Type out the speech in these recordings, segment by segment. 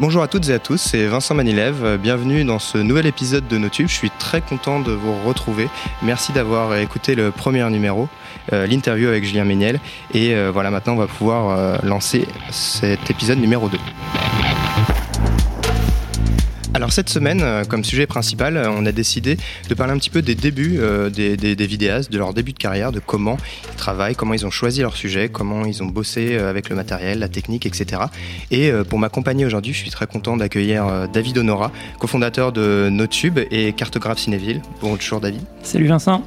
Bonjour à toutes et à tous, c'est Vincent Manilev. Bienvenue dans ce nouvel épisode de NoTube. Je suis très content de vous retrouver. Merci d'avoir écouté le premier numéro, euh, l'interview avec Julien Méniel. Et euh, voilà, maintenant on va pouvoir euh, lancer cet épisode numéro 2. Alors cette semaine, euh, comme sujet principal, euh, on a décidé de parler un petit peu des débuts euh, des, vidéastes, de leur début de carrière, de comment ils travaillent, comment ils ont choisi leur sujet, comment ils ont bossé avec le matériel, la technique, etc. Et pour m'accompagner aujourd'hui, je suis très content d'accueillir David Honora, cofondateur de NoTube et cartographe Cinéville. Bonjour David. Salut Vincent.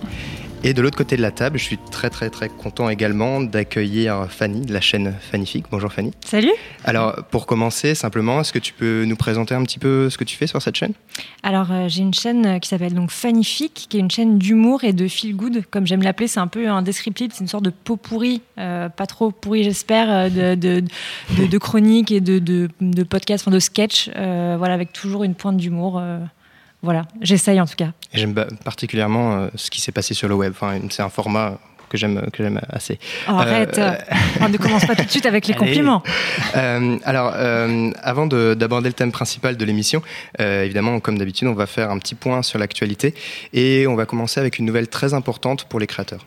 Et de l'autre côté de la table, je suis très très très content également d'accueillir Fanny de la chaîne Fannifique. Bonjour Fanny. Salut. Alors pour commencer simplement, est-ce que tu peux nous présenter un petit peu ce que tu fais sur cette chaîne? Alors euh, j'ai une chaîne qui s'appelle donc Fannifique, qui est une chaîne d'humour et de feel good, comme j'aime l'appeler. C'est un peu un descriptif, c'est une sorte de pot pourri, euh, pas trop pourri j'espère, euh, de, de, de, chroniques et de, de, podcasts, enfin de sketchs, voilà avec toujours une pointe d'humour. Voilà, j'essaye en tout cas. J'aime particulièrement euh, ce qui s'est passé sur le web. Enfin, c'est un format que j'aime que j'aime assez. Oh, arrête, euh, on ne commence pas tout de suite avec les compliments. Euh, alors, avant d'aborder le thème principal de l'émission, évidemment, comme d'habitude, on va faire un petit point sur l'actualité et on va commencer avec une nouvelle très importante pour les créateurs.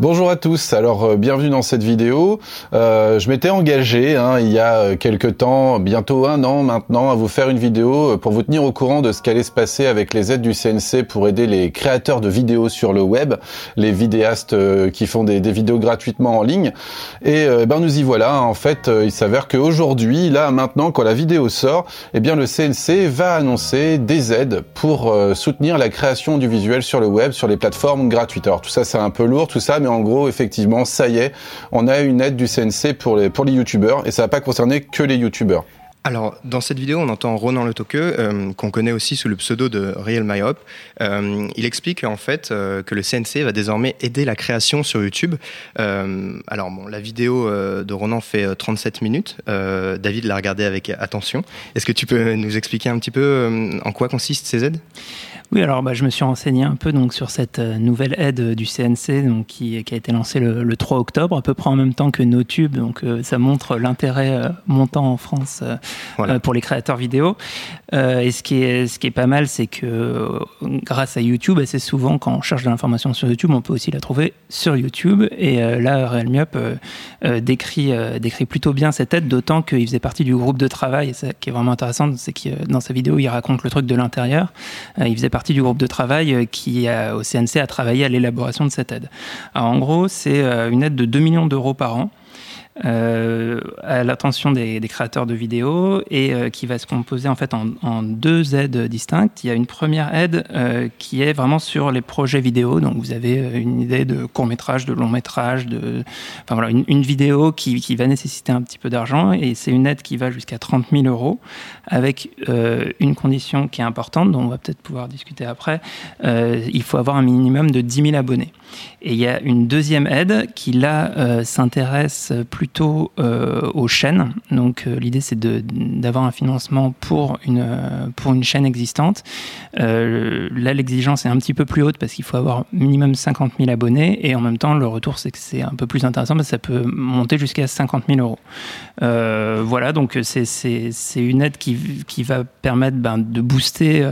Bonjour à tous, alors euh, bienvenue dans cette vidéo. Euh, je m'étais engagé hein, il y a euh, quelques temps, bientôt un an maintenant, à vous faire une vidéo pour vous tenir au courant de ce qu'allait se passer avec les aides du CNC pour aider les créateurs de vidéos sur le web, les vidéastes qui font des, vidéos gratuitement en ligne. Et ben nous y voilà, en fait il s'avère qu'aujourd'hui, là maintenant quand la vidéo sort, eh bien le CNC va annoncer des aides pour soutenir la création du visuel sur le web, sur les plateformes gratuites. Alors tout ça c'est un peu lourd, tout ça, mais en gros, effectivement, ça y est, on a une aide du CNC pour les, pour youtubeurs et ça va pas concerner que les youtubeurs. Alors, dans cette vidéo, on entend Ronan Le Toqueux, euh, qu'on connaît aussi sous le pseudo de Real Myop. Euh, il explique en fait euh, que le CNC va désormais aider la création sur YouTube. alors, bon, la vidéo de Ronan fait 37 minutes. David l'a regardée avec attention. Est-ce que tu peux nous expliquer un petit peu en quoi consistent ces aides? Oui, alors bah, je me suis renseigné un peu donc, sur cette euh, nouvelle aide du CNC donc, qui, a été lancée le, 3 octobre, à peu près en même temps que NoTube. Donc euh, ça montre l'intérêt euh, montant en France pour les créateurs vidéo. et ce qui, est, pas mal, c'est que grâce à YouTube, assez souvent quand on cherche de l'information sur YouTube, on peut aussi la trouver sur YouTube. Et là, Realmiup décrit, plutôt bien cette aide, d'autant qu'il faisait partie du groupe de travail. Et qui est vraiment intéressant, c'est que dans sa vidéo, il raconte le truc de l'intérieur. il faisait partie du groupe de travail euh, qui, au CNC, a travaillé à l'élaboration de cette aide. en gros, c'est euh, une aide de 2 millions d'euros par an euh, à l'attention des, créateurs de vidéos et euh, qui va se composer en fait en, deux aides distinctes. Il y a une première aide euh, qui est vraiment sur les projets vidéo. Donc vous avez une idée de court métrage, de long métrage, de, enfin voilà, une, vidéo qui, qui, va nécessiter un petit peu d'argent et c'est une aide qui va jusqu'à 30 000 euros avec une condition qui est importante dont on va peut-être pouvoir discuter après. il faut avoir un minimum de 10 000 abonnés. Et il y a une deuxième aide qui là s'intéresse plutôt euh, aux chaînes. Donc euh, l'idée c'est d'avoir un financement pour une, pour une chaîne existante. Euh, là l'exigence est un petit peu plus haute parce qu'il faut avoir minimum 50 000 abonnés et en même temps le retour c'est que c'est un peu plus intéressant parce que ça peut monter jusqu'à 50 000 euros. voilà donc c'est une aide qui, qui va permettre ben, de booster,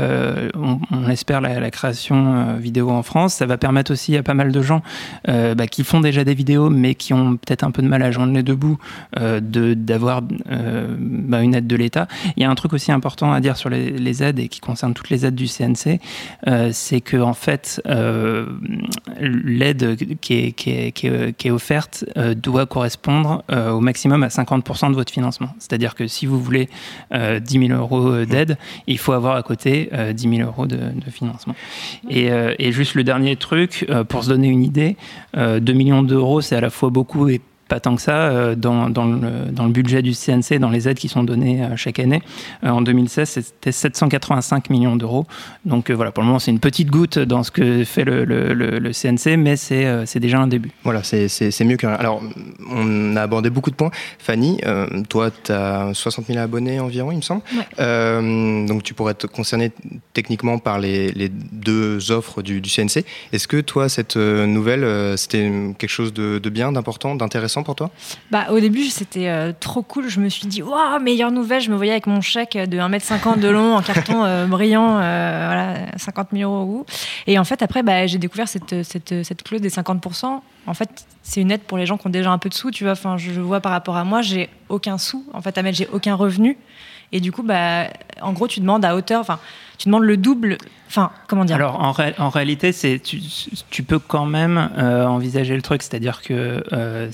on, espère, la, création vidéo en France. Ça va permettre aussi à pas mal de gens bah, qui font déjà des vidéos mais qui ont peut-être un peu de mal à joindre les debout euh, d'avoir euh, bah, une aide de l'État. Il y a un truc aussi important à dire sur les, aides et qui concerne toutes les aides du CNC, euh, c'est que en fait l'aide qui est, qui, est, qui, est, offerte doit correspondre au maximum à 50% de votre financement. C'est-à-dire que si vous voulez 10 000 euros d'aide, il faut avoir à côté 10 000 euros de, financement. Et, et, juste le dernier truc, pour se donner une idée, 2 millions d'euros, c'est à la fois beaucoup et pas tant que ça euh, dans, dans, le, dans, le, budget du CNC, dans les aides qui sont données euh, chaque année. Euh, en 2016, c'était 785 millions d'euros. Donc voilà, pour le moment, c'est une petite goutte dans ce que fait le, le, le CNC, mais c'est déjà un début. Voilà, c'est mieux que rien. Alors, on a abordé beaucoup de points. Fanny, toi, tu as 60 000 abonnés environ, il me semble. donc, tu pourrais être concerné techniquement par les, les deux offres du, du CNC. Est-ce que toi, cette nouvelle, c'était quelque chose de, de bien, d'important, d'intéressant? Pour toi bah, Au début, c'était euh, trop cool. Je me suis dit, waouh, meilleure nouvelle. Je me voyais avec mon chèque de 1m50 de long en carton euh, brillant, euh, voilà, 50 000 euros. Et en fait, après, bah, j'ai découvert cette, cette, cette, clause des 50%. En fait, c'est une aide pour les gens qui ont déjà un peu de sous. Tu vois, enfin, je vois par rapport à moi, j'ai aucun sou. En fait, Amel, j'ai aucun revenu. Et du coup, bah, en gros, tu demandes à hauteur, tu demandes le double. Enfin, comment dire Alors, en, en réalité, c'est tu, peux quand même euh, envisager le truc, c'est-à-dire que euh,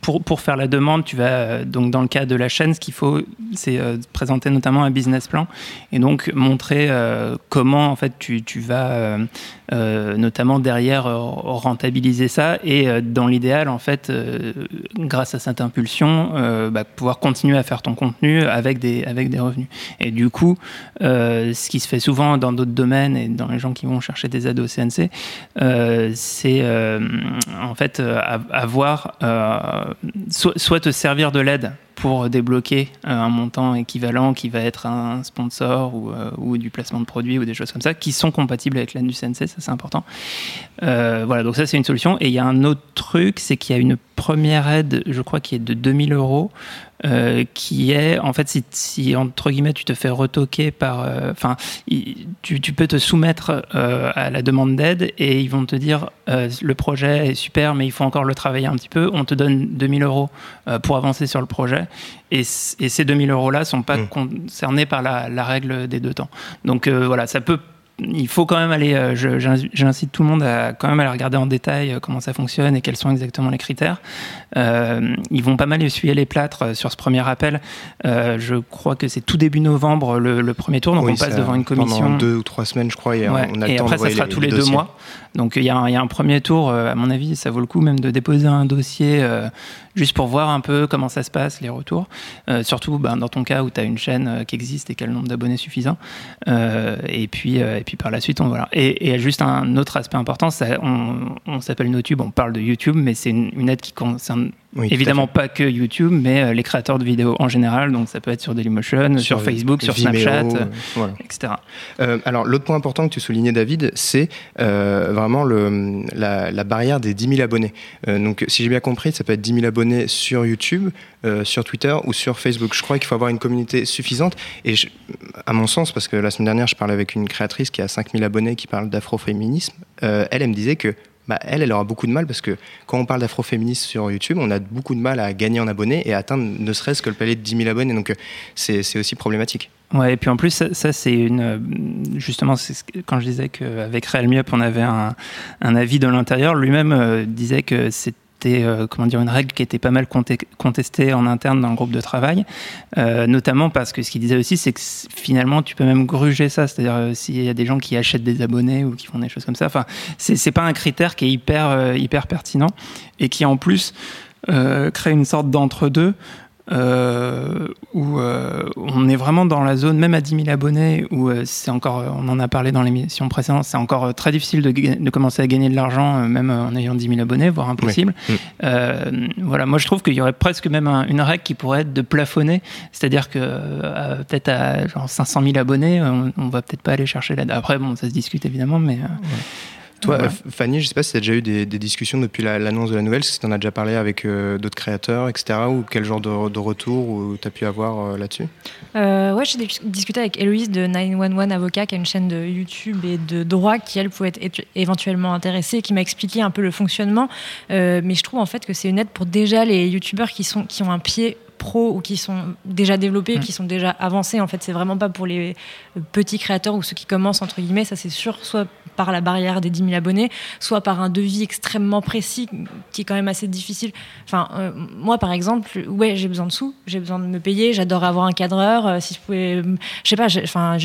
pour, pour faire la demande, tu vas euh, donc dans le cas de la chaîne, ce qu'il faut, c'est euh, présenter notamment un business plan et donc montrer euh, comment en fait tu, tu vas notamment derrière rentabiliser ça et dans l'idéal en fait, grâce à cette impulsion, bah, pouvoir continuer à faire ton contenu avec des avec des revenus. Et du coup, ce qui se fait souvent dans d'autres domaines et dans les gens qui vont chercher des aides au CNC, euh, c'est euh, en fait euh, avoir soit, te servir de l'aide pour débloquer un montant équivalent qui va être un sponsor ou, ou, du placement de produits ou des choses comme ça qui sont compatibles avec l'aide du CNC, ça c'est important. voilà, donc ça c'est une solution. Et il y a un autre truc, c'est qu'il y a une première aide, je crois, qui est de 2000 euros euh, qui est en fait si, si, entre guillemets tu te fais retoquer par euh, enfin tu, tu, peux te soumettre euh, à la demande d'aide et ils vont te dire le projet est super mais il faut encore le travailler un petit peu on te donne 2000 euros pour avancer sur le projet et, et ces 2000 euros là sont pas mmh. concernés par la, la, règle des deux temps donc voilà ça peut il faut quand même aller, euh, j'incite tout le monde à quand même aller regarder en détail euh, comment ça fonctionne et quels sont exactement les critères. Euh, ils vont pas mal essuyer les plâtres sur ce premier appel. Euh, je crois que c'est tout début novembre le, le premier tour, donc oui, on passe devant une commission. Pendant deux ou trois semaines, je crois, et, ouais. on et après, ça sera les, tous les, les deux mois. Donc il y, y, a un premier tour, à mon avis, ça vaut le coup même de déposer un dossier juste pour voir un peu comment ça se passe, les retours. Euh, surtout ben, dans ton cas où tu as une chaîne euh, qui existe et qui a le nombre d'abonnés suffisant. Euh, et, puis, et puis par la suite, on voilà. Et, et juste un autre aspect important, ça, on, s'appelle NoTube, on parle de YouTube, mais c'est une, aide qui concerne oui, évidemment pas que YouTube, mais les créateurs de vidéos en général. Donc ça peut être sur Dailymotion, sur, sur Facebook, sur Vimeo, Snapchat, voilà. etc. alors l'autre point important que tu soulignais, David, c'est vraiment le, la, la, barrière des 10 000 abonnés. donc si j'ai bien compris, ça peut être 10 000 abonnés sur YouTube, euh, sur Twitter ou sur Facebook. Je crois qu'il faut avoir une communauté suffisante. Et je, à mon sens, parce que la semaine dernière, je parlais avec une créatrice qui a 5000 abonnés qui parle d'afroféminisme, euh, elle, elle me disait que bah, elle, elle aura beaucoup de mal parce que quand on parle d'afroféminisme sur YouTube, on a beaucoup de mal à gagner en abonnés et atteindre ne serait-ce que le palier de 10 000 abonnés. Donc c'est aussi problématique. Ouais, et puis en plus, ça, c'est une. Justement, quand je disais qu'avec Realme on avait un, avis de l'intérieur, lui-même euh, disait que c'est c'était euh, comment dire une règle qui était pas mal contestée en interne dans le groupe de travail, euh, notamment parce que ce qu'il disait aussi, c'est que finalement tu peux même gruger ça, c'est-à-dire euh, s'il y a des gens qui achètent des abonnés ou qui font des choses comme ça. Enfin, c'est pas un critère qui est hyper euh, hyper pertinent et qui en plus crée une sorte d'entre-deux euh, où euh, on est vraiment dans la zone, même à 10 000 abonnés, où euh, c'est encore, on en a parlé dans l'émission précédente, c'est encore très difficile de, de, commencer à gagner de l'argent, même en ayant 10 000 abonnés, voire impossible. Oui. Mmh. voilà, moi je trouve qu'il y aurait presque même un, une règle qui pourrait être de plafonner, c'est-à-dire que peut-être à genre 500 000 abonnés, on, on va peut-être pas aller chercher l'aide. Après, bon, ça se discute évidemment, mais. Ouais. Toi. Fanny, je sais pas si tu as déjà eu des, des discussions depuis l'annonce la, de la nouvelle, si tu en as déjà parlé avec euh, d'autres créateurs, etc., ou quel genre de, de retour tu as pu avoir euh, là-dessus? Euh, Ouais, j'ai discuté avec Héloïse de 911 Avocat, qui a une chaîne de YouTube et de droit qui, elle, pouvait être éventuellement intéressée, qui m'a expliqué un peu le fonctionnement. Euh, mais je trouve en fait que c'est une aide pour déjà les YouTubeurs qui, sont, qui ont un pied pro ou qui sont déjà développés, mmh. qui sont déjà avancés. En fait, c'est vraiment pas pour les petits créateurs ou ceux qui commencent, entre guillemets. Ça, c'est sûr, soit par la barrière des 10 000 abonnés, soit par un devis extrêmement précis qui est quand même assez difficile. Enfin, euh, moi, par exemple, ouais, j'ai besoin de sous, j'ai besoin de me payer, j'adore avoir un cadreur. Euh, si je pouvais, je sais pas, enfin,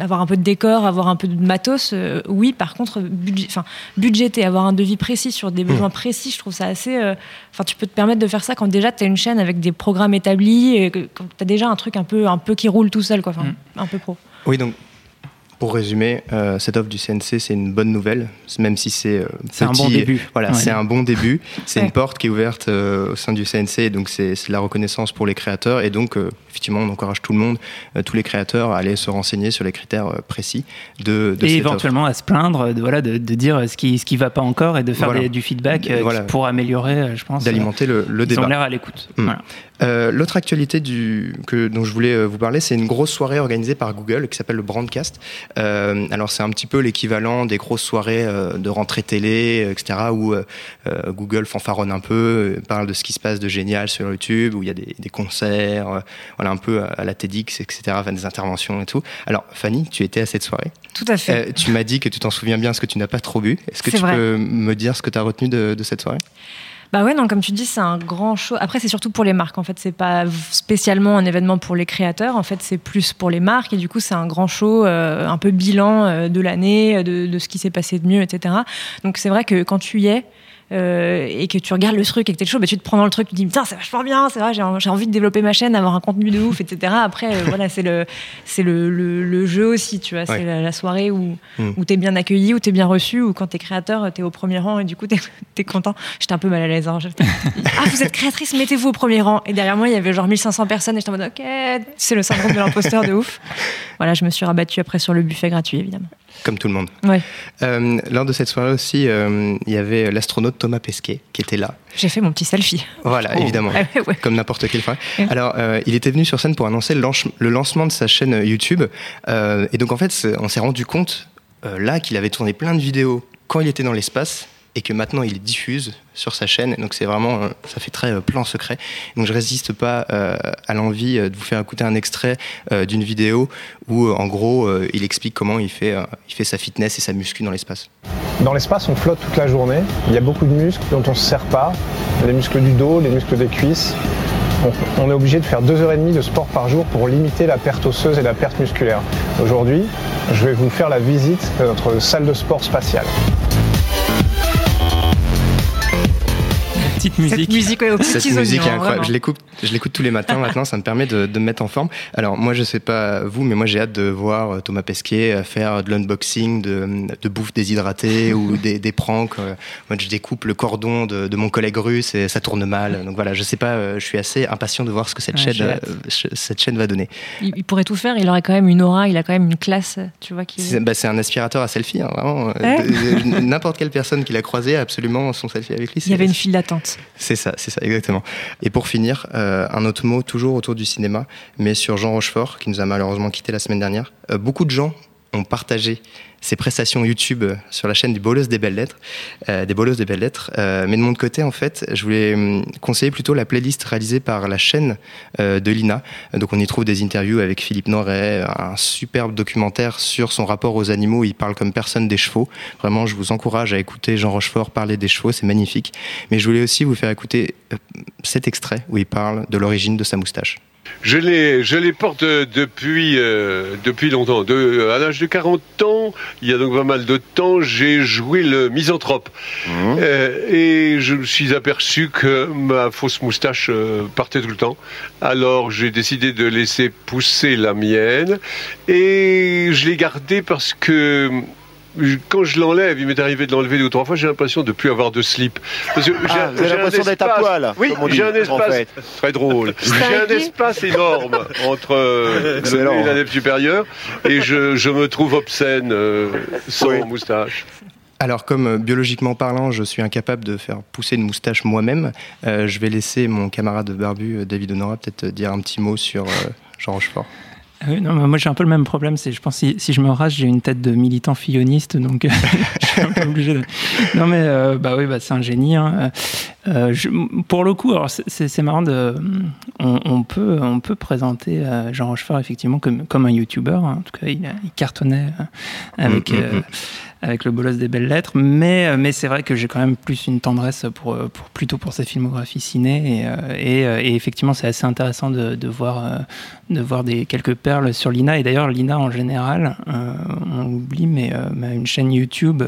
avoir un peu de décor, avoir un peu de matos, euh, oui. Par contre, budget, budgéter, avoir un devis précis sur des besoins mmh. précis, je trouve ça assez. Enfin, tu peux te permettre de faire ça quand déjà tu as une chaîne avec des programmes établi et que, que tu as déjà un truc un peu, un peu qui roule tout seul, quoi, mmh. un peu pro. Oui, donc pour résumer, euh, cette offre du CNC, c'est une bonne nouvelle, même si c'est euh, C'est un bon début. Voilà, Ouais. c'est un bon début. C'est Ouais. une porte qui est ouverte euh, au sein du CNC, et donc c'est de la reconnaissance pour les créateurs. Et donc, euh, effectivement, on encourage tout le monde, euh, tous les créateurs, à aller se renseigner sur les critères euh, précis de, de et cette offre. éventuellement à se plaindre, de, voilà, de, de dire ce qui ce qui va pas encore et de faire Voilà. des- du feedback euh, Voilà. pour améliorer, euh, je pense. D'alimenter le, le euh, Ils ont débat. l'air à l'écoute. Mm. Voilà. Euh, L'autre actualité du, que, dont je voulais euh, vous parler, c'est une grosse soirée organisée par Google qui s'appelle le Brandcast. Euh, alors c'est un petit peu l'équivalent des grosses soirées euh, de rentrée télé, etc., où Google fanfaronne un peu, parle de ce qui se passe de génial sur YouTube, où il y a des, des concerts, voilà un peu à, la TEDx, etc., enfin, des interventions et tout. Alors Fanny, tu étais à cette soirée. Tout à fait. Tu m'as dit que tu t'en souviens bien, parce que tu n'as pas trop bu. Est-ce que tu vrai. peux me dire ce que tu as retenu de, de cette soirée? Bah ouais, non, comme tu dis, c'est un grand show. Après, c'est surtout pour les marques. En fait, c'est pas spécialement un événement pour les créateurs. En fait, c'est plus pour les marques. Et du coup, c'est un grand show, euh, un peu bilan euh, de l'année, de, de ce qui s'est passé de mieux, etc. Donc, c'est vrai que quand tu y es, euh, et que tu regardes le truc et que t'es chaud, bah, tu te prends dans le truc, tu te dis putain c'est vachement bien, c'est vrai, j'ai envie de développer ma chaîne, avoir un contenu de ouf, etc. Après euh, voilà c'est le c'est le, le, le jeu aussi, tu vois, Ouais. c'est la, la soirée où Mm. où t'es bien accueilli, où t'es bien reçu, ou quand t'es créateur t'es au premier rang et du coup t'es es content. J'étais un peu mal à l'aise. Hein. Ah vous êtes créatrice, mettez-vous au premier rang. Et derrière moi il y avait genre 1500 personnes et j'étais en mode ok, c'est le syndrome de l'imposteur de ouf. Voilà, je me suis rabattue après sur le buffet gratuit évidemment. Comme tout le monde. Ouais. Euh, lors de cette soirée aussi, euh, il y avait l'astronaute Thomas Pesquet qui était là. J'ai fait mon petit selfie. Voilà, Oh. évidemment. Ah ouais. Comme n'importe quelle soirée. Ouais. Alors, euh, il était venu sur scène pour annoncer le, lancement de sa chaîne YouTube. Et donc, en fait, on s'est rendu compte là qu'il avait tourné plein de vidéos quand il était dans l'espace et que maintenant il diffuse sur sa chaîne. Donc, c'est vraiment, euh, ça fait très euh, plan secret. Donc, je résiste pas euh, à l'envie de vous faire écouter un extrait d'une vidéo où, en gros, il explique comment il fait, il fait sa fitness et sa muscu dans l'espace. Dans l'espace, on flotte toute la journée. Il y a beaucoup de muscles dont on ne se sert pas. Les muscles du dos, les muscles des cuisses. On, on est obligé de faire deux heures et demie de sport par jour pour limiter la perte osseuse et la perte musculaire. Aujourd'hui, je vais vous faire la visite de notre salle de sport spatiale. Petite musique. Cette musique ouais, Cette musique est incroyable. vraiment. Je l'écoute, je l'écoute tous les matins maintenant. Ça me permet de, de me mettre en forme. Alors moi, je sais pas vous, mais moi j'ai hâte de voir euh, Thomas Pesquet euh, faire de l'unboxing de, de bouffe déshydratée ou des, des pranks. Euh, Moi, je découpe le cordon de, de mon collègue russe et ça tourne mal. Donc voilà, je sais pas. Je suis assez impatient de voir ce que cette Ouais, chaîne, cette chaîne va donner. Il, il pourrait tout faire, il aurait quand même une aura, il a quand même une classe, tu vois. Qui... C'est bah, c'est un aspirateur à selfie, hein, vraiment. Ouais. N'importe quelle personne qui l'a croisé a absolument son selfie avec lui. Il y avait une file d'attente. C'est ça, c'est ça, exactement. Et pour finir, euh, un autre mot toujours autour du cinéma, mais sur Jean Rochefort, qui nous a malheureusement quitté la semaine dernière. Euh, beaucoup de gens ont partagé ses prestations YouTube euh, sur la chaîne du des Belles Lettres, euh, des des Belles Lettres. Euh, mais de mon côté, en fait, je voulais hum, conseiller plutôt la playlist réalisée par la chaîne euh, de Lina. Donc on y trouve des interviews avec Philippe Noiret, un superbe documentaire sur son rapport aux animaux. Il parle comme personne des chevaux. Vraiment, je vous encourage à écouter Jean Rochefort parler des chevaux, c'est magnifique. Mais je voulais aussi vous faire écouter euh, cet extrait où il parle de l'origine de sa moustache. Je les, je les porte euh, depuis, euh, depuis longtemps. De, à l'âge de 40 ans, il y a donc pas mal de temps, j'ai joué le misanthrope. Euh, et je me suis aperçu que ma fausse moustache euh, partait tout le temps. Alors j'ai décidé de laisser pousser la mienne. Et je l'ai gardée parce que euh, quand je l'enlève, il m'est arrivé de l'enlever deux ou trois fois, j'ai l'impression de plus avoir de slip. Parce que j'ai- Ah, j'ai l'impression d'être à poil, Oui, comme on dit, j'ai un en espace fait. très drôle. J'ai un espace énorme entre euh, le et la lèvre supérieure et je, je me trouve obscène euh, sans Oui. moustache. Alors, comme euh, biologiquement parlant, je suis incapable de faire pousser une moustache moi-même, euh, je vais laisser mon camarade barbu, David Honora, peut-être dire un petit mot sur euh, Jean Rochefort. Ah oui, non, moi j'ai un peu le même problème. C'est, je pense, si, si je me rase, j'ai une tête de militant filloniste, donc je suis un peu obligé de. Non, mais euh, bah oui, bah, c'est un génie. hein. Euh, je- pour le coup, alors c'est, marrant de. On, on peut, on peut présenter euh, Jean Rochefort effectivement comme, comme un YouTuber. hein. En tout cas, il, il cartonnait euh, avec. Mm, mm, euh, avec le bolos des belles lettres. Mais, mais c'est vrai que j'ai quand même plus une tendresse pour, pour plutôt pour sa filmographie ciné. Et, et, effectivement, c'est assez intéressant de, de voir, de voir des, quelques perles sur Lina. Et d'ailleurs, Lina, en général, on oublie, mais, une chaîne YouTube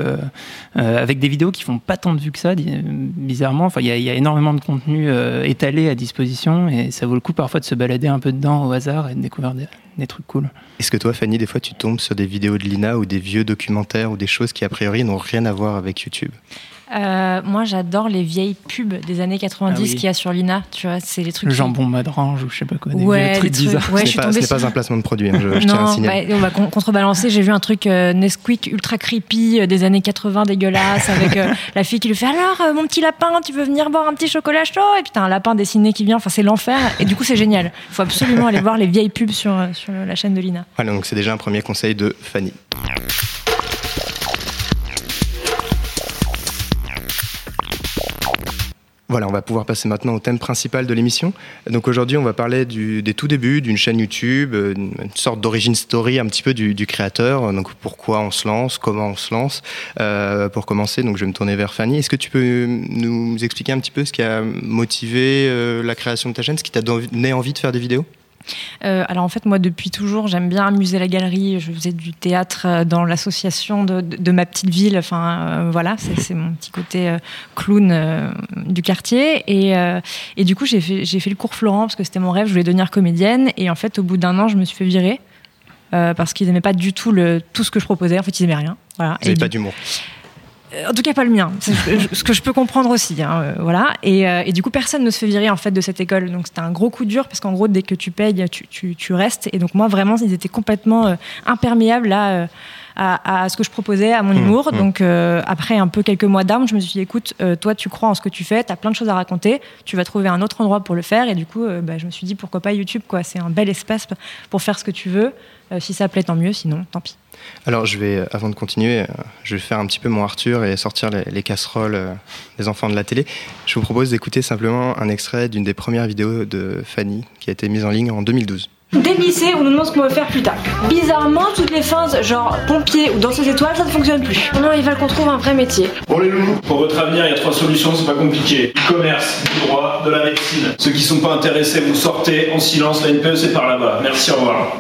avec des vidéos qui font pas tant de vues que ça, bizarrement. Enfin, il y, a énormément de contenu étalé à disposition et ça vaut le coup parfois de se balader un peu dedans au hasard et de découvrir des, trucs cool. Est-ce que toi, Fanny, des fois, tu tombes sur des vidéos de Lina ou des vieux documentaires ou des choses qui, a priori, n'ont rien à voir avec YouTube euh, moi, j'adore les vieilles pubs des années 90 ah qu'il y a sur Lina. Tu vois, c'est les trucs. Le jambon madrange ou je sais pas quoi. Des ouais, trucs bizarres. Ouais, ce n'est pas, un placement de produit. Hein, je, tiens à bah, on va contrebalancer. J'ai vu un truc euh, Nesquik ultra creepy euh, des années 80 dégueulasse avec euh, la fille qui lui fait alors mon petit lapin, tu veux venir boire un petit chocolat chaud? Et puis t'as un lapin dessiné qui vient. Enfin, c'est l'enfer. Et du coup, c'est génial. Il faut absolument aller voir les vieilles pubs sur, sur la chaîne de Lina. Voilà, donc c'est déjà un premier conseil de Fanny. Voilà, on va pouvoir passer maintenant au thème principal de l'émission. Donc aujourd'hui, on va parler des tout débuts d'une chaîne YouTube, euh, une sorte d'origine story un petit peu du, créateur. Donc pourquoi on se lance, comment on se lance. Euh, pour commencer, donc je vais me tourner vers Fanny. Est-ce que tu peux nous expliquer un petit peu ce qui a motivé euh, la création de ta chaîne, ce qui t'a donné envie de faire des vidéos? Euh, alors en fait, moi depuis toujours, j'aime bien amuser la galerie. Je faisais du théâtre euh, dans l'association de, ma petite ville. Enfin euh, voilà, c'est mon petit côté clown du quartier. Et, et du coup, j'ai fait, fait, le cours Florent parce que c'était mon rêve. Je voulais devenir comédienne. Et en fait, au bout d'un an, je me suis fait virer. parce qu'ils n'aimaient pas du tout le, tout ce que je proposais. En fait, ils n'aimaient rien. Voilà. Ils n'avaient pas d'humour. En tout cas, pas le mien. ce que je peux comprendre aussi. Hein, euh, voilà. Euh, et, du coup, personne ne se fait virer en fait de cette école. Donc c'était un gros coup dur parce qu'en gros, dès que tu payes, tu, restes. Et donc moi, vraiment, ils étaient complètement euh, imperméables à, à, ce que je proposais, à mon mmh, humour. Mmh. Donc après un peu quelques mois d'armes, je me suis dit, écoute, toi, tu crois en ce que tu fais, tu as plein de choses à raconter, tu vas trouver un autre endroit pour le faire. Et du coup, bah, je me suis dit, pourquoi pas YouTube quoi C'est un bel espace pour faire ce que tu veux. si ça plaît, tant mieux. Sinon, tant pis. Alors, je vais, avant de continuer, euh, je vais faire un petit peu mon Arthur et sortir les, casseroles euh, des enfants de la télé. Je vous propose d'écouter simplement un extrait d'une des premières vidéos de Fanny qui a été mise en ligne en 2012. Dès le lycée, on nous demande ce qu'on veut faire plus tard. Bizarrement, toutes les fins, genre pompier ou danseuse étoile, ça ne fonctionne plus. Non, ils veulent qu'on trouve un vrai métier. Bon les loups, pour votre avenir, il y a trois solutions, c'est pas compliqué. Du commerce, du droit, de la médecine. Ceux qui sont pas intéressés, vous sortez en silence, la NPE c'est par là-bas. Merci, au revoir.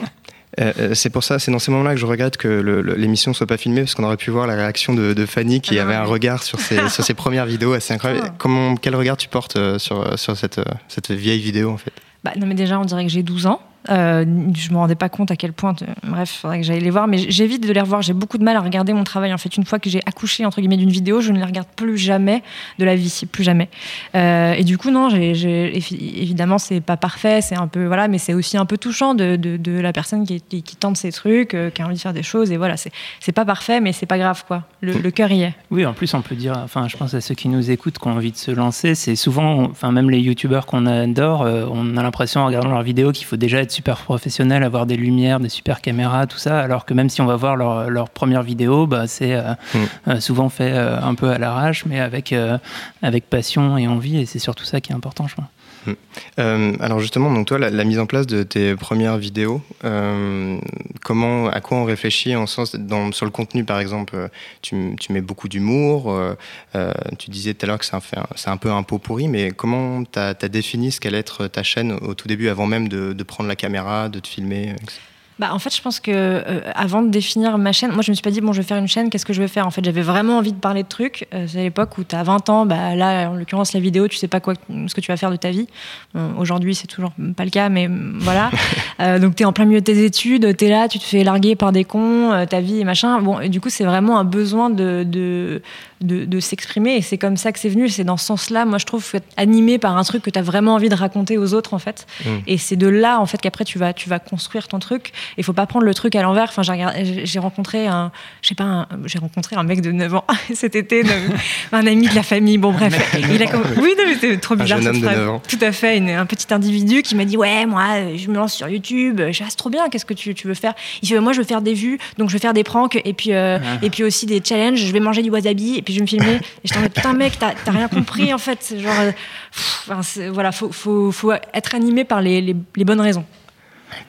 Euh, euh, c'est pour ça, c'est dans ces moments-là que je regrette que l'émission ne soit pas filmée, parce qu'on aurait pu voir la réaction de, Fanny qui ah avait un regard sur ses, sur ses premières vidéos assez incroyable. Comment, quel regard tu portes euh, sur, sur cette, cette vieille vidéo en fait? Bah, non mais déjà on dirait que j'ai 12 ans. Euh, je me rendais pas compte à quel point. bref, il faudrait que j'aille les voir, mais j'évite de les revoir. J'ai beaucoup de mal à regarder mon travail. En fait, une fois que j'ai accouché entre guillemets d'une vidéo, je ne les regarde plus jamais de la vie, plus jamais. Euh, et du coup, non, j'ai, évidemment, c'est pas parfait, c'est un peu voilà, mais c'est aussi un peu touchant de, de, la personne qui, qui, tente ces trucs, euh, qui a envie de faire des choses. Et voilà, c'est pas parfait, mais c'est pas grave, quoi. Le, le cœur y est. Oui, en plus, on peut dire. Enfin, je pense à ceux qui nous écoutent, qui ont envie de se lancer. C'est souvent, enfin, même les youtubeurs qu'on adore, on a l'impression en regardant leurs vidéos qu'il faut déjà être super professionnel avoir des lumières, des super caméras, tout ça, alors que même si on va voir leur, leur première vidéo, bah, c'est euh, mm. euh, souvent fait euh, un peu à l'arrache, mais avec, avec passion et envie, et c'est surtout ça qui est important, je crois. Mm. alors justement, donc toi, la, mise en place de tes premières vidéos, comment, à quoi on réfléchit en sens sur le contenu, par exemple, tu, tu mets beaucoup d'humour. tu disais tout à l'heure que c'est un, peu un pot pourri, mais comment tu as, défini ce qu'allait être ta chaîne au tout début, avant même de, de prendre la caméra, de te filmer bah, en fait, je pense que euh, avant de définir ma chaîne, moi, je me suis pas dit, bon, je vais faire une chaîne, qu'est-ce que je vais faire? En fait, j'avais vraiment envie de parler de trucs. Euh, c'est à l'époque où tu as 20 ans, bah, là, en l'occurrence, la vidéo, tu sais pas quoi, ce que tu vas faire de ta vie. Aujourd'hui, c'est toujours pas le cas, mais voilà. euh, donc, tu es en plein milieu de tes études, tu es là, tu te fais larguer par des cons, euh, ta vie et machin. Bon, et du coup, c'est vraiment un besoin de, de, de, s'exprimer. Et c'est comme ça que c'est venu. C'est dans ce sens-là, moi, je trouve, être animé par un truc que tu as vraiment envie de raconter aux autres, en fait. Mmh. Et c'est de là, en fait, qu'après, tu vas, tu vas construire ton truc. Il faut pas prendre le truc à l'envers. Enfin, j'ai rencontré un, je sais pas, j'ai rencontré un mec de 9 ans cet été, un ami de la famille. Bon, bref, il a oui, non, mais c'était trop bizarre. Un jeune homme Tout à fait, un petit individu qui m'a dit, ouais, moi, je me lance sur YouTube. Je c'est trop bien. Qu'est-ce que tu, tu, veux faire? Il fait, moi, je veux faire des vues, donc je veux faire des pranks et puis euh, ah. et puis aussi des challenges. Je vais manger du wasabi et puis je me filmer. Et je t'en putain, mec, t'as rien compris en fait. Genre, euh, voilà, faut, faut, faut, être animé par les, les bonnes raisons.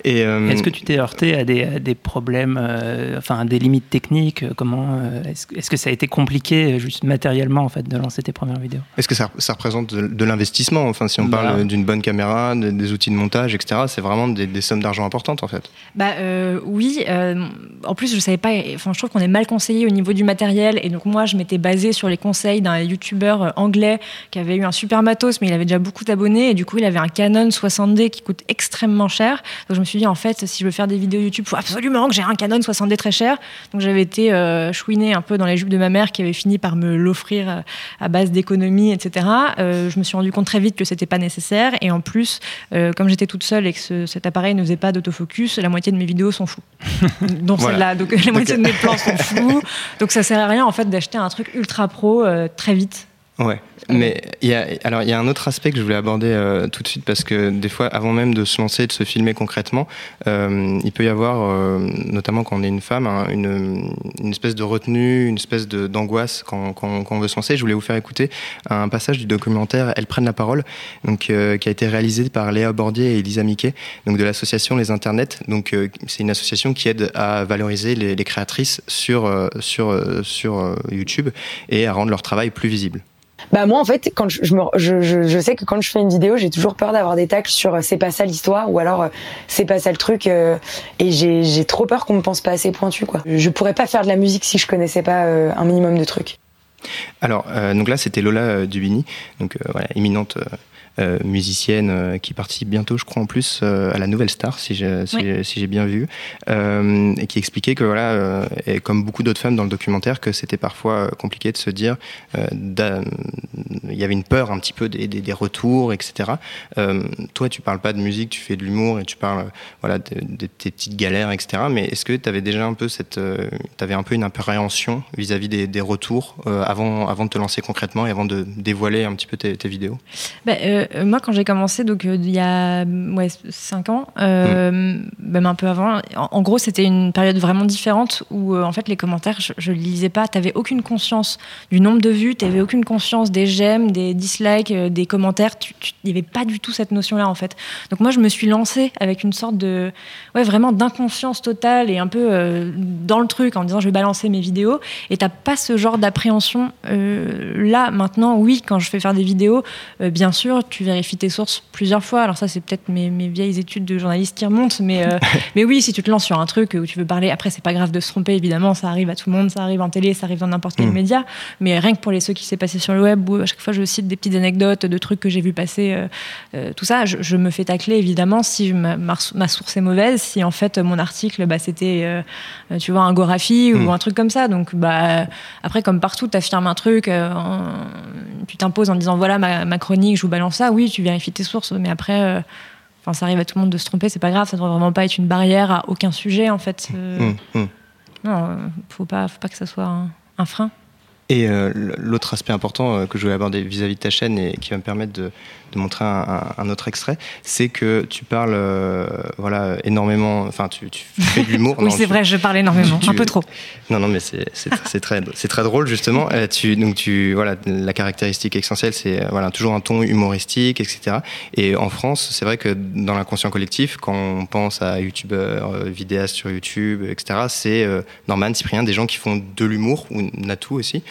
Euh, Est-ce que tu t'es heurté à des, à des problèmes, euh, enfin à des limites techniques euh, Comment euh, est-ce, est-ce que ça a été compliqué juste matériellement en fait de lancer tes premières vidéos? Est-ce que ça, ça représente de, de l'investissement? Enfin, si on Bah. parle d'une bonne caméra, de- des outils de montage, etc., c'est vraiment des, des sommes d'argent importantes en fait. Bah euh, oui, euh, en plus je savais pas, enfin je trouve qu'on est mal conseillé au niveau du matériel et donc moi je m'étais basée sur les conseils d'un youtubeur anglais qui avait eu un super matos mais il avait déjà beaucoup d'abonnés et du coup il avait un Canon 60D qui coûte extrêmement cher. Donc je me suis dit en fait si je veux faire des vidéos YouTube, faut absolument que j'ai un Canon 60D très cher. Donc j'avais été euh, chouinée un peu dans les jupes de ma mère qui avait fini par me l'offrir euh, à base d'économie, etc. Euh, je me suis rendu compte très vite que c'était pas nécessaire et en plus euh, comme j'étais toute seule et que ce- cet appareil ne faisait pas d'autofocus, la moitié de mes vidéos sont floues. Donc Voilà. celle-là, donc la moitié de mes plans sont flous. Donc ça sert à rien en fait d'acheter un truc ultra pro très vite. Ouais, mais il y a, alors il y a un autre aspect que je voulais aborder euh, tout de suite parce que des fois, avant même de se lancer, de se filmer concrètement, euh, il peut y avoir, euh, notamment quand on est une femme, hein, une, une espèce de retenue, une espèce d'angoisse quand, quand, quand on veut se lancer. Je voulais vous faire écouter un passage du documentaire Elles prennent la parole, donc qui a été réalisé par Léa Bordier et Elisa Miquet, donc de l'association Les Internets. Donc c'est une association qui aide à valoriser les, les créatrices sur sur sur YouTube et à rendre leur travail plus visible. Bah moi en fait quand je, je, me, je, je, je sais que quand je fais une vidéo j'ai toujours peur d'avoir des tacles sur euh, c'est pas ça l'histoire ou alors euh, c'est pas ça le truc euh, et j'ai j'ai trop peur qu'on me pense pas assez pointu quoi. Je pourrais pas faire de la musique si je connaissais pas euh, un minimum de trucs. Alors, euh, donc là, c'était Lola euh, Dubini, donc voilà, éminente euh, musicienne euh, qui participe bientôt, je crois, en plus euh, à la Nouvelle Star, si j'ai si, Oui. si bien vu, et qui expliquait que voilà, et comme beaucoup d'autres femmes dans le documentaire, que c'était parfois compliqué de se dire, il y avait une peur un petit peu des, des, des retours, etc. Toi, tu parles pas de musique, tu fais de l'humour et tu parles, voilà, de, de tes petites galères, etc. Mais est-ce que tu avais déjà un peu cette, euh, t'avais un peu une appréhension vis-à-vis des, des retours avant, avant de te lancer concrètement et avant de dévoiler un petit peu tes, tes vidéos? Bah, euh, moi, quand j'ai commencé, donc euh, il y a ouais, 5 ans, euh, même un peu avant, en, en gros, c'était une période vraiment différente où, euh, en fait, les commentaires, je, les lisais pas. T'avais aucune conscience du nombre de vues, t'avais aucune conscience des j'aime, des dislikes, euh, des commentaires. Tu- tu- Il n'y avait pas du tout cette notion-là, en fait. Donc, moi, je me suis lancée avec une sorte de, ouais, vraiment d'inconscience totale et un peu euh, dans le truc en disant je vais balancer mes vidéos. Et t'as pas ce genre d'appréhension euh, là, maintenant, oui, quand je fais faire des vidéos, euh, bien sûr, tu vérifies tes sources plusieurs fois. Alors ça, c'est peut-être mes, mes vieilles études de journaliste qui remontent, mais, euh, mais oui, si tu te lances sur un truc où tu veux parler, après, c'est pas grave de se tromper, évidemment, ça arrive à tout le monde, ça arrive en télé, ça arrive dans n'importe quel Mm. média, mais rien que pour les ceux qui s'est passé sur le web, où à chaque fois je cite des petites anecdotes de trucs que j'ai vu passer, euh, euh, tout ça, je, je me fais tacler, évidemment, si ma, source est mauvaise, si en fait mon article, bah, c'était, tu vois, un Gorafi ou Mm. un truc comme ça. Donc, bah, après, comme partout, tu affirmes un truc, en- tu t'imposes en disant voilà ma, ma chronique, je vous balance ça. Oui, tu vérifies tes sources, mais après, euh, enfin, ça arrive à tout le monde de se tromper, c'est pas grave, ça devrait vraiment pas être une barrière à aucun sujet en fait. Hum, hum. Non, euh, faut pas, faut pas que ça soit un, un frein. Et euh, l'autre aspect important que je voulais aborder vis-à-vis de ta chaîne et qui va me permettre de, de montrer un, autre extrait, c'est que tu parles euh, voilà, énormément, enfin tu, tu fais de l'humour. oui, c'est vrai, je parle énormément, tu- un peu trop. Non, non, mais c'est très, très drôle justement. Euh, tu, donc tu, voilà, la caractéristique essentielle, c'est euh, voilà toujours un ton humoristique, etc. Et en France, c'est vrai que dans l'inconscient collectif, quand on pense à youtubeurs, vidéastes sur YouTube, etc., c'est euh, Norman, Cyprien, des gens qui font de l'humour ou Natou aussi,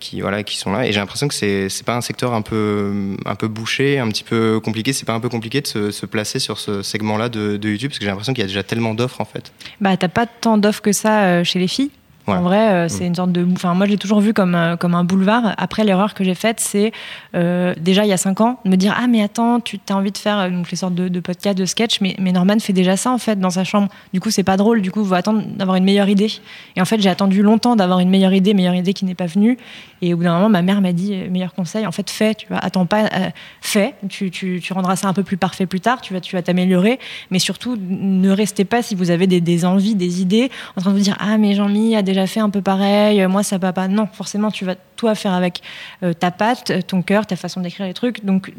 qui voilà, qui sont là. Et j'ai l'impression que c'est pas un secteur un peu un peu bouché, un petit peu compliqué. C'est pas un peu compliqué de se, se placer sur ce segment-là de, de YouTube parce que j'ai l'impression qu'il y a déjà tellement d'offres en fait. Bah, t'as pas tant d'offres que ça euh, chez les filles. Ouais. En vrai, euh, c'est une sorte de. Enfin, moi, je l'ai toujours vu comme, euh, comme un boulevard. Après, l'erreur que j'ai faite, c'est euh, déjà il y a cinq ans, de me dire Ah, mais attends, tu as envie de faire donc, les sortes de, de podcasts, de sketch, mais, mais Norman fait déjà ça en fait dans sa chambre. Du coup, c'est pas drôle. Du coup, il faut attendre d'avoir une meilleure idée. Et en fait, j'ai attendu longtemps d'avoir une meilleure idée, meilleure idée qui n'est pas venue. Et au bout d'un moment, ma mère m'a dit euh, Meilleur conseil, en fait, fais, tu vois, attends pas, euh, fais. Tu, rendras ça un peu plus parfait plus tard, tu vas tu vas t'améliorer. Mais surtout, ne restez pas si vous avez des, envies, des idées, en train de vous dire Ah, mais Jean-Mi a déjà fait un peu pareil, euh, moi ça va pas. Non, forcément, tu vas toi faire avec ta patte, ton cœur, ta façon d'écrire les trucs. Donc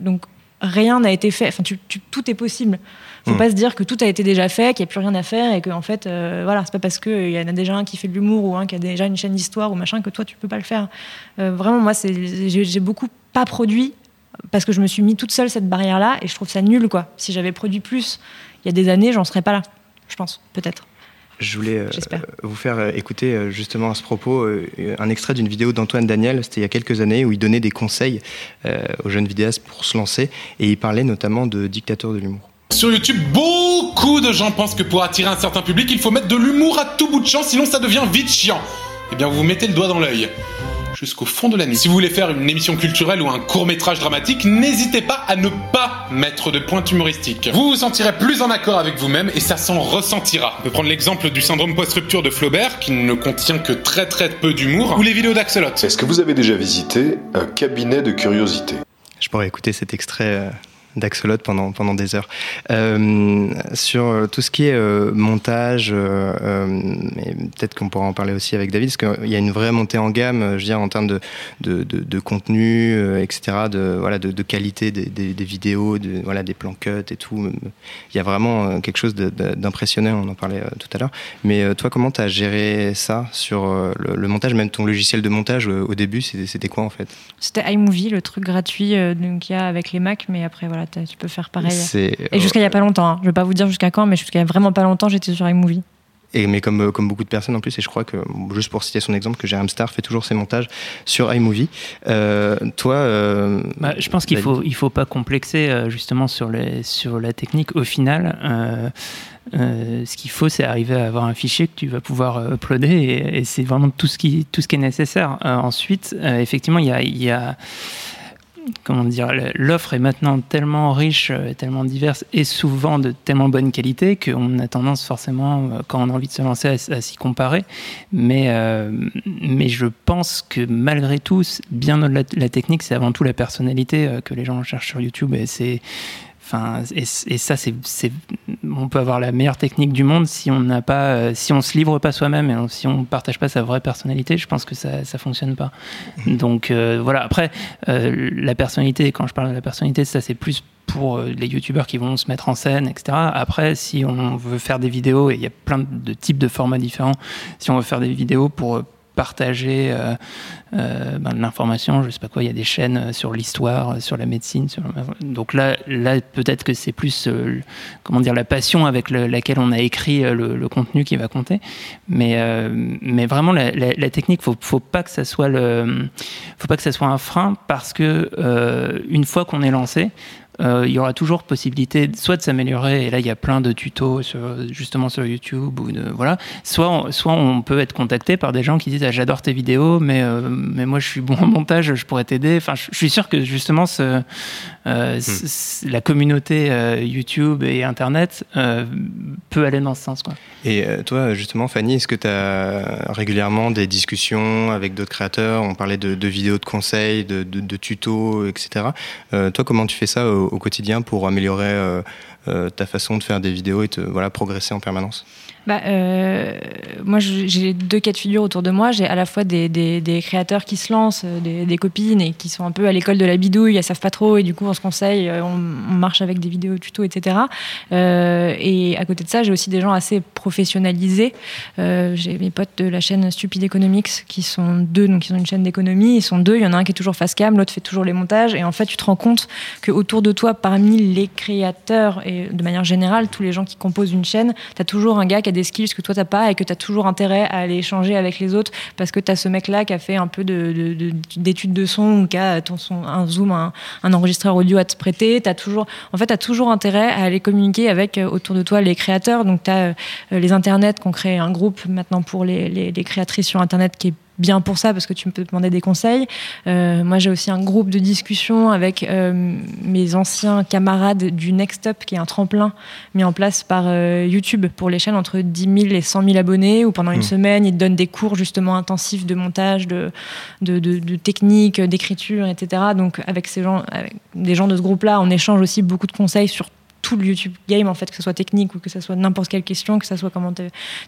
rien n'a été fait. Enfin, tu, tu- tout est possible. Faut Mm. pas se dire que tout a été déjà fait, qu'il n'y a plus rien à faire et que en fait, euh, voilà, c'est pas parce qu'il y en a déjà un qui fait de l'humour ou un qui a déjà une chaîne d'histoire ou machin que toi tu peux pas le faire. Euh, vraiment, moi, j'ai beaucoup pas produit parce que je me suis mis toute seule cette barrière-là et je trouve ça nul, quoi. Si j'avais produit plus il y a des années, j'en serais pas là, je pense, peut-être. Je voulais euh, vous faire euh, écouter euh, justement à ce propos un extrait d'une vidéo d'Antoine Daniel, c'était il y a quelques années, où il donnait des conseils aux jeunes vidéastes pour se lancer, et il parlait notamment de dictateur de l'humour. Sur YouTube, beaucoup de gens pensent que pour attirer un certain public, il faut mettre de l'humour à tout bout de champ, sinon ça devient vite chiant. Eh bien, vous vous mettez le doigt dans l'œil jusqu'au fond de la nuit. Si vous voulez faire une émission culturelle ou un court métrage dramatique, n'hésitez pas à ne pas mettre de pointe humoristique. Vous vous sentirez plus en accord avec vous-même et ça s'en ressentira. On peut prendre l'exemple du syndrome post-rupture de Flaubert, qui ne contient que très très peu d'humour, ou les vidéos d'Axolot. Est-ce que vous avez déjà visité un cabinet de curiosité? Je pourrais écouter cet extrait euh, d'Axolot pendant, pendant des heures. Euh, sur euh, tout ce qui est euh, montage, peut-être qu'on pourra en parler aussi avec David, parce qu'il y a une vraie montée en gamme, je veux dire, en termes de, de, de, contenu, etc., de, voilà, de, qualité des, vidéos, voilà, des plans cut et tout. Il y a vraiment quelque chose d'impressionnant, on en parlait tout à l'heure. Mais toi, comment tu as géré ça sur le, montage, même ton logiciel de montage au début, c'était quoi en fait? C'était iMovie, le truc gratuit qu'il y a avec les Mac, mais après, voilà tu peux faire pareil. Et jusqu'à il n'y a pas longtemps, hein. je ne vais pas vous dire jusqu'à quand, mais jusqu'à vraiment pas longtemps, j'étais sur iMovie. Et, mais comme, comme beaucoup de personnes en plus, et je crois que, juste pour citer son exemple, que Jérôme Star fait toujours ses montages sur iMovie. Euh, toi. Euh, bah, je pense qu'il ne faut, il faut pas complexer euh, justement sur, les, sur la technique. Au final, ce qu'il faut, c'est arriver à avoir un fichier que tu vas pouvoir uploader et, et c'est vraiment tout ce, qui, tout ce qui est nécessaire. ensuite, effectivement, il y a. Y a comment dire, l'offre est maintenant tellement riche, euh, tellement diverse et souvent de tellement bonne qualité qu'on a tendance forcément, euh, quand on a envie de se lancer, à, s'y comparer. Mais, euh, mais je pense que malgré tout, bien au-delà de la technique, c'est avant tout la personnalité que les gens cherchent sur YouTube et c'est Enfin, et, ça, c'est, on peut avoir la meilleure technique du monde si on n'a pas, euh, si on se livre pas soi-même et si on partage pas sa vraie personnalité. Je pense que ça, ça fonctionne pas. Mhm. Donc euh, voilà. Après, euh, la personnalité, quand je parle de la personnalité, ça c'est plus pour les youtubeurs qui vont se mettre en scène, etc. Après, si on veut faire des vidéos, et il y a plein de types de formats différents, si on veut faire des vidéos pour partager euh, euh, ben, l'information. Je sais pas quoi, il y a des chaînes euh, sur l'histoire, sur la médecine. Donc là, là peut-être que c'est plus comment dire la passion avec laquelle on a écrit le, contenu qui va compter. Mais, mais vraiment, la, technique, faut, faut pas que ça soit faut pas que ça soit un frein parce que une fois qu'on est lancé, euh, il y aura toujours possibilité soit de s'améliorer, et là il y a plein de tutos sur, justement sur YouTube, ou de, voilà, soit on, soit on peut être contacté par des gens qui disent ah, j'adore tes vidéos, mais, euh, mais moi je suis bon en montage, je pourrais t'aider. Enfin, je, suis sûr que justement ce, euh, hmm. la communauté YouTube et Internet peut aller dans ce sens. Quoi. Et toi justement Fanny, est-ce que tu as régulièrement des discussions avec d'autres créateurs? On parlait de, vidéos de conseils, de, de, de tutos, etc. toi comment tu fais ça au, quotidien pour améliorer euh, ta façon de faire des vidéos et te, voilà, progresser en permanence bah, euh, moi, j'ai deux cas de figure autour de moi. J'ai à la fois des, créateurs qui se lancent, euh, des, copines et qui sont un peu à l'école de la bidouille, elles savent pas trop et du coup on se conseille, euh, on, marche avec des vidéos tutos, etc. Euh, et à côté de ça, j'ai aussi des gens assez professionnalisés. Euh, j'ai mes potes de la chaîne Stupid Economics qui sont deux, donc ils ont une chaîne d'économie. Ils sont deux. Il y en a un qui est toujours face cam, l'autre fait toujours les montages. Et en fait, tu te rends compte que autour de toi, parmi les créateurs et de manière générale, tous les gens qui composent une chaîne, tu as toujours un gars qui des skills que toi t'as pas et que tu as toujours intérêt à aller échanger avec les autres parce que tu as ce mec là qui a fait un peu d'études de, son ou qui a ton son, un zoom, un, enregistreur audio à te prêter. Toujours, en fait, tu as toujours intérêt à aller communiquer avec euh, autour de toi les créateurs. Donc tu as euh, les internets qui ont créé un groupe maintenant pour les, les créatrices sur internet qui est bien pour ça parce que tu peux demander des conseils. Euh, moi, j'ai aussi un groupe de discussion avec euh, mes anciens camarades du Next Up, qui est un tremplin mis en place par euh, YouTube pour les chaînes entre 10 000 et 100 000 abonnés, où pendant une mmh. semaine, ils te donnent des cours justement intensifs de montage, de, de, de, de technique, d'écriture, etc. Donc, avec ces gens, avec des gens de ce groupe-là, on échange aussi beaucoup de conseils sur tout le YouTube game, en fait, que ce soit technique ou que ce soit n'importe quelle question, que ce soit comment tu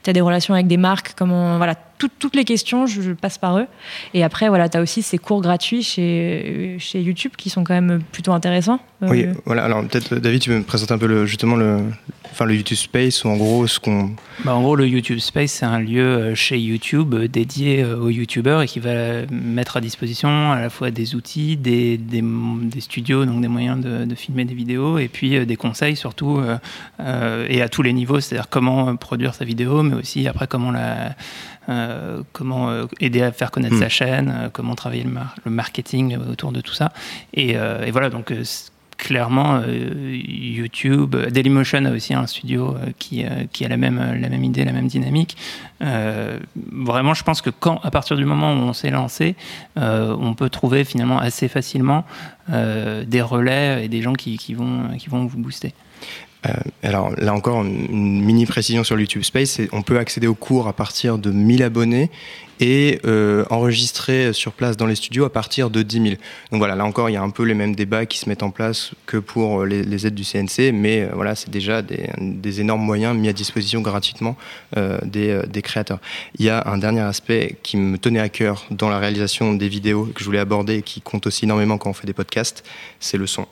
as des relations avec des marques, comment, voilà, toutes les questions, je, passe par eux. Et après, voilà, tu as aussi ces cours gratuits chez, chez YouTube qui sont quand même plutôt intéressants. Oui, voilà. Alors peut-être, David, tu peux me présenter un peu le, justement le, enfin, le YouTube Space ou en gros ce qu'on. Bah, en gros, le YouTube Space, c'est un lieu chez YouTube dédié aux YouTubeurs et qui va mettre à disposition à la fois des outils, des, des, des studios, donc des moyens de, de, filmer des vidéos et puis des conseils surtout et à tous les niveaux, c'est-à-dire comment produire sa vidéo, mais aussi après comment la euh, comment euh, aider à faire connaître sa hmm. chaîne, euh, comment travailler le, marketing autour de tout ça. Et, voilà, donc clairement, YouTube, Dailymotion a aussi un studio qui, qui a la même, la même idée, la même dynamique. vraiment, je pense que quand, à partir du moment où on s'est lancé, on peut trouver finalement assez facilement des relais et des gens qui, qui, vont, qui vont vous booster. Euh, alors là encore, une mini précision sur YouTube Space, on peut accéder aux cours à partir de 1000 abonnés et euh, enregistrer sur place dans les studios à partir de 10 000. Donc voilà, là encore, il y a un peu les mêmes débats qui se mettent en place que pour les, aides du CNC, mais euh, voilà, c'est déjà des, énormes moyens mis à disposition gratuitement des, des, créateurs. Il y a un dernier aspect qui me tenait à cœur dans la réalisation des vidéos que je voulais aborder et qui compte aussi énormément quand on fait des podcasts, c'est le son.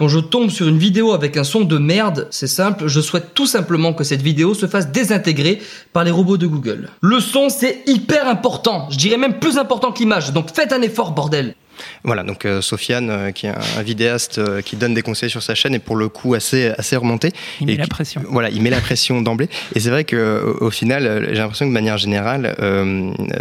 Quand je tombe sur une vidéo avec un son de merde, c'est simple, je souhaite tout simplement que cette vidéo se fasse désintégrer par les robots de Google. Le son, c'est hyper important, je dirais même plus important que l'image, donc faites un effort, bordel. Voilà, donc euh, Sofiane, euh, qui est un, vidéaste euh, qui donne des conseils sur sa chaîne, est pour le coup assez, assez remonté. Il met la pression. Voilà, il met la pression d'emblée. Et c'est vrai qu'au au final, j'ai l'impression que de manière générale,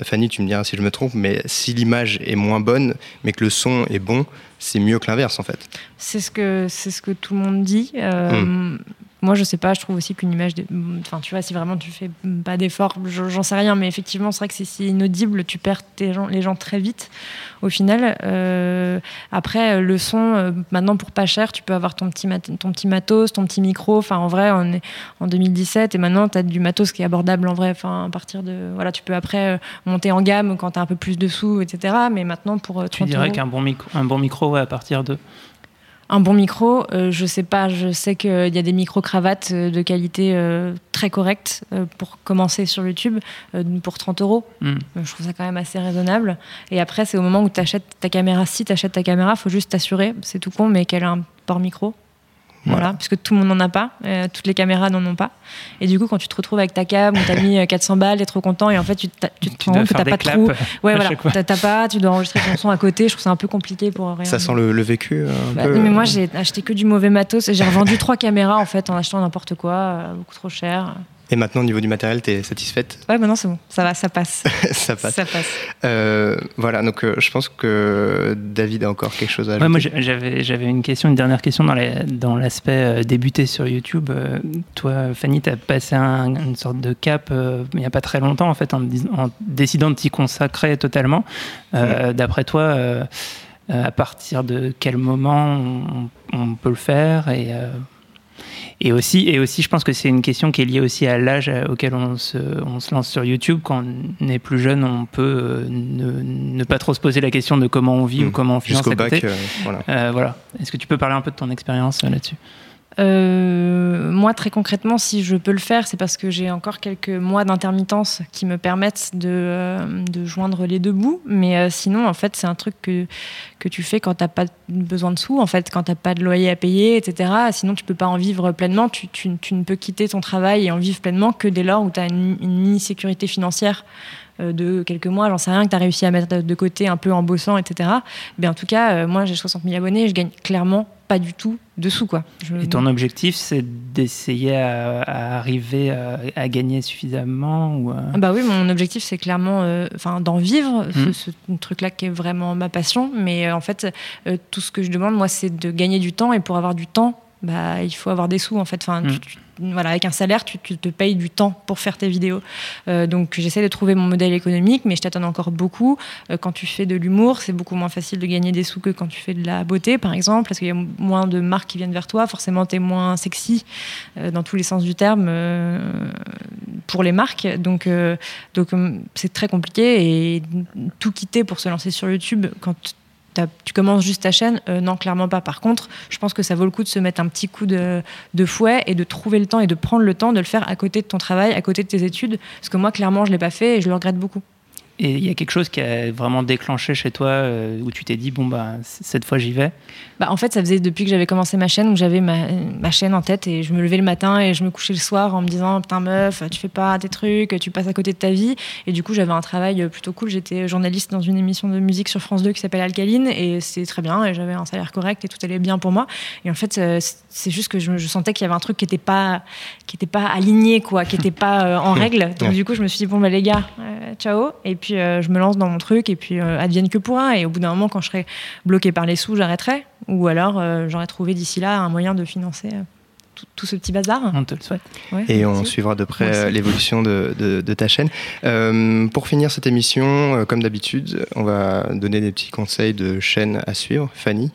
Fanny, tu me diras si je me trompe, mais si l'image est moins bonne, mais que le son est bon, c'est mieux que l'inverse en fait. C'est ce que c'est ce que tout le monde dit. Euh, hmm. Moi, je sais pas. Je trouve aussi qu'une image, enfin, tu vois, si vraiment tu fais pas d'effort, j'en sais rien, mais effectivement, c'est vrai que c'est si inaudible, tu perds tes gens, les gens très vite. Au final, euh, après, le son, euh, maintenant pour pas cher, tu peux avoir ton petit, ton petit matos, ton petit micro. Enfin, en vrai, on est en 2017 et maintenant, tu as du matos qui est abordable en vrai. Enfin, à partir de, voilà, tu peux après monter en gamme quand tu as un peu plus de sous, etc. Mais maintenant, pour tu dirais qu'un bon micro, un bon micro, ouais, à partir de un bon micro, euh, je sais pas, je sais qu'il y a des micro-cravates euh, de qualité euh, très correcte pour commencer sur YouTube pour 30 euros. Hmm. je trouve ça quand même assez raisonnable. Et après, c'est au moment où tu achètes ta caméra. Si tu achètes ta caméra, faut juste t'assurer, c'est tout con, mais qu'elle a un port micro. Voilà, puisque tout le monde n'en a pas, euh, toutes les caméras n'en ont pas. Et du coup, quand tu te retrouves avec ta cam, où t'as mis 400 euh, balles, t'es trop content, et en fait, tu, tu te rends compte que t'as pas de trou. Ouais, voilà, t'as pas, tu dois enregistrer ton son à côté. Je trouve ça un peu compliqué pour rien. Ça sent le, vécu. Un bah, Mais moi, j'ai acheté que du mauvais matos. J'ai revendu trois caméras en fait en achetant n'importe quoi, euh, beaucoup trop cher. Et maintenant, au niveau du matériel, tu es satisfaite? Ouais, maintenant c'est bon, ça va, ça passe. ça passe. Ça passe. Euh, voilà, donc euh, je pense que David a encore quelque chose à ajouter. Ouais, moi, j'avais, j'avais une question, une dernière question dans, dans l'aspect euh, débuter sur YouTube. toi, Fanny, tu as passé une sorte de cap il n'y a pas très longtemps, en fait, en, décidant de t'y consacrer totalement. D'après toi, à partir de quel moment on, on peut le faire et et aussi, et aussi, je pense que c'est une question qui est liée aussi à l'âge auquel on se, on se, lance sur YouTube. Quand on est plus jeune, on peut euh, ne, ne pas trop se poser la question de comment on vit ou hmm. comment on finance bac, euh, voilà. Euh, voilà. Est-ce que tu peux parler un peu de ton expérience là-dessus? Euh, moi, très concrètement, si je peux le faire, c'est parce que j'ai encore quelques mois d'intermittence qui me permettent de, euh, joindre les deux bouts. Mais euh, sinon, en fait, c'est un truc que, que tu fais quand tu n'as pas besoin de sous, en fait, quand tu n'as pas de loyer à payer, etc. Sinon, tu peux pas en vivre pleinement. Tu, tu, ne peux quitter ton travail et en vivre pleinement que dès lors où tu as une, une mini-sécurité financière de quelques mois, j'en sais rien, que tu as réussi à mettre de côté un peu en bossant, etc. Mais en tout cas, moi, j'ai 60 000 abonnés et je gagne clairement pas du tout dessous. Quoi. Et ton objectif, c'est d'essayer à, arriver à, gagner suffisamment ou ah Bah oui, mon objectif, c'est clairement euh, d'en vivre, ce, mmh. truc-là qui est vraiment ma passion. Mais euh, en fait, euh, tout ce que je demande, moi, c'est de gagner du temps. Et pour avoir du temps, bah, il faut avoir des sous en fait. Enfin, mm. Voilà, avec un salaire, tu, te payes du temps pour faire tes vidéos. Euh, donc j'essaie de trouver mon modèle économique, mais je t'attends encore beaucoup. Euh, quand tu fais de l'humour, c'est beaucoup moins facile de gagner des sous que quand tu fais de la beauté, par exemple, parce qu'il y a moins de marques qui viennent vers toi. Forcément, tu es moins sexy euh, dans tous les sens du terme pour les marques. Donc, donc c'est très compliqué et tout quitter pour se lancer sur YouTube quand tu commences juste ta chaîne Euh, Non, clairement pas. Par contre, je pense que ça vaut le coup de se mettre un petit coup de, de fouet et de trouver le temps et de prendre le temps de le faire à côté de ton travail, à côté de tes études. Parce que moi, clairement, je l'ai pas fait et je le regrette beaucoup. Et il y a quelque chose qui a vraiment déclenché chez toi euh, où tu t'es dit, bon, bah, cette fois j'y vais? Bah, en fait, ça faisait depuis que j'avais commencé ma chaîne, où j'avais ma, ma chaîne en tête et je me levais le matin et je me couchais le soir en me disant Putain, meuf, tu fais pas tes trucs, tu passes à côté de ta vie. Et du coup, j'avais un travail plutôt cool. J'étais journaliste dans une émission de musique sur France 2 qui s'appelle Alcaline et c'était très bien et j'avais un salaire correct et tout allait bien pour moi. Et en fait, euh, c'est juste que je, je sentais qu'il y avait un truc qui était pas, qui était pas aligné, quoi, qui était pas euh, en règle. Donc, du coup, je me suis dit Bon, bah, les gars, euh, ciao. Et puis, euh, je me lance dans mon truc et puis euh, advienne que pourra. Et au bout d'un moment, quand je serai bloqué par les sous, j'arrêterai. Ou alors, euh, j'aurais trouvé d'ici là un moyen de financer euh, tout, tout ce petit bazar. On te le souhaite. Ouais, Et on suivra de près l'évolution de, de- de ta chaîne. Euh, pour finir cette émission, euh, comme d'habitude, on va donner des petits conseils de chaîne à suivre. Fanny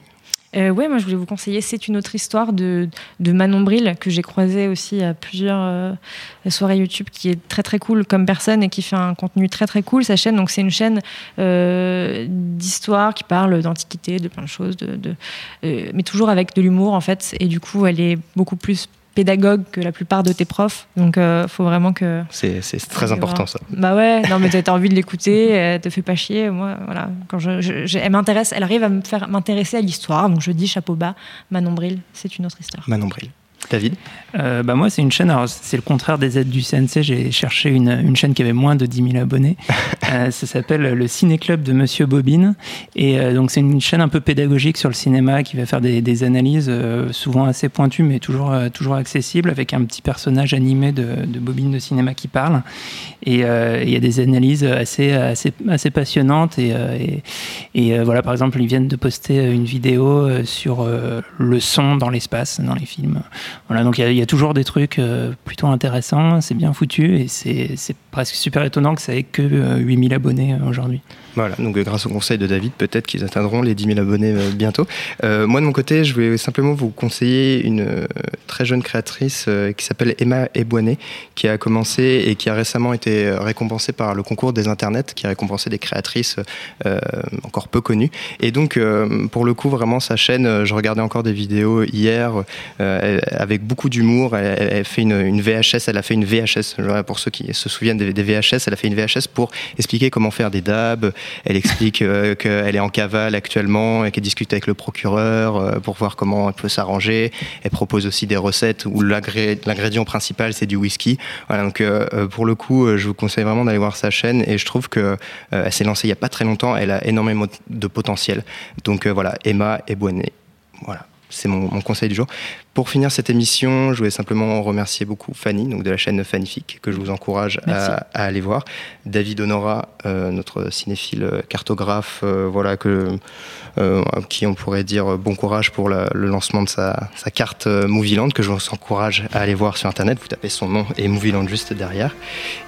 Euh, ouais, moi je voulais vous conseiller C'est une autre histoire de, de Manon Bril, que j'ai croisé aussi à plusieurs euh, soirées YouTube, qui est très très cool comme personne et qui fait un contenu très très cool. Sa chaîne, donc c'est une chaîne euh, d'histoire qui parle d'antiquité, de plein de choses, de, euh, mais toujours avec de l'humour en fait. Et du coup, elle est beaucoup plus pédagogue que la plupart de tes profs. Donc euh, faut vraiment que C'est c'est très important voir. ça. Bah ouais, non mais t'as t'as envie de l'écouter, elle te fait pas chier. Moi, voilà, quand je, je- je- elle m'intéresse, elle arrive à me faire m'intéresser à l'histoire, donc je dis chapeau bas, Manon Bril, c'est une autre histoire. Manon Bril. David Euh, bah moi, c'est une chaîne, alors c'est le contraire des aides du CNC. J'ai cherché une, une chaîne qui avait moins de 10 000 abonnés. Euh, ça s'appelle le Ciné Club de Monsieur Bobine. Et euh, donc, c'est une chaîne un peu pédagogique sur le cinéma qui va faire des, des analyses euh, souvent assez pointues, mais toujours, toujours accessibles, avec un petit personnage animé de, de Bobine de cinéma qui parle. Et il y a des analyses assez, assez, assez passionnantes. Et, et, et, voilà, par exemple, ils viennent de poster une vidéo sur le son dans l'espace, dans les films. Voilà, donc il y y, a toujours des trucs euh, plutôt intéressants, c'est bien foutu et c'est presque super étonnant que ça ait que euh, 8000 abonnés euh, aujourd'hui. Voilà, donc euh, grâce au conseil de David, peut-être qu'ils atteindront les 10 000 abonnés euh, bientôt. Euh, moi, de mon côté, je voulais simplement vous conseiller une très jeune créatrice qui s'appelle Emma Ebouané, qui a commencé et qui a récemment été récompensée par le concours des internets, qui a récompensé des créatrices encore peu connues. Et donc, pour le coup, vraiment, sa chaîne, je regardais encore des vidéos hier avec beaucoup d'humour. Elle, fait une, VHS, elle a fait une VHS, pour ceux qui se souviennent des, des VHS, elle a fait une VHS pour expliquer comment faire des dabs. Elle explique euh, qu'elle est en cavale actuellement et qu'elle discute avec le procureur euh, pour voir comment elle peut s'arranger. Elle propose aussi des recettes où l'ingrédient principal c'est du whisky. Donc euh, pour le coup, je vous conseille vraiment d'aller voir sa chaîne et je trouve que elle s'est lancée il y a pas très longtemps. Elle a énormément de potentiel. Donc voilà, Emma Ebouané. Voilà. C'est mon, mon conseil du jour. Pour finir cette émission, je voulais simplement remercier beaucoup Fanny, donc de la chaîne Fannifique, que je vous encourage à, à aller voir. David Honora, euh, notre cinéphile cartographe, euh, voilà, que, euh, à qui on pourrait dire bon courage pour la- le lancement de sa, sa carte euh, Movieland, que je vous encourage à aller voir sur Internet. Vous tapez son nom et Movieland juste derrière.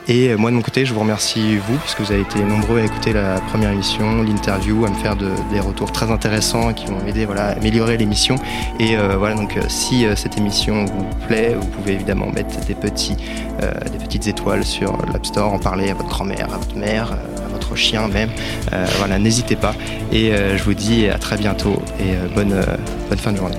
Et moi, de mon côté, je vous remercie, vous, parce que vous avez été nombreux à écouter la première émission, l'interview, à me faire de- des retours très intéressants qui m'ont aidé voilà, à améliorer l'émission. Et euh, voilà, donc euh, si euh, cette émission vous plaît, vous pouvez évidemment mettre des, petits, des petites étoiles sur l'App Store, en parler à votre grand-mère, à votre mère, à votre chien même. Voilà, n'hésitez pas. Et je vous dis à très bientôt et bonne, bonne fin de journée.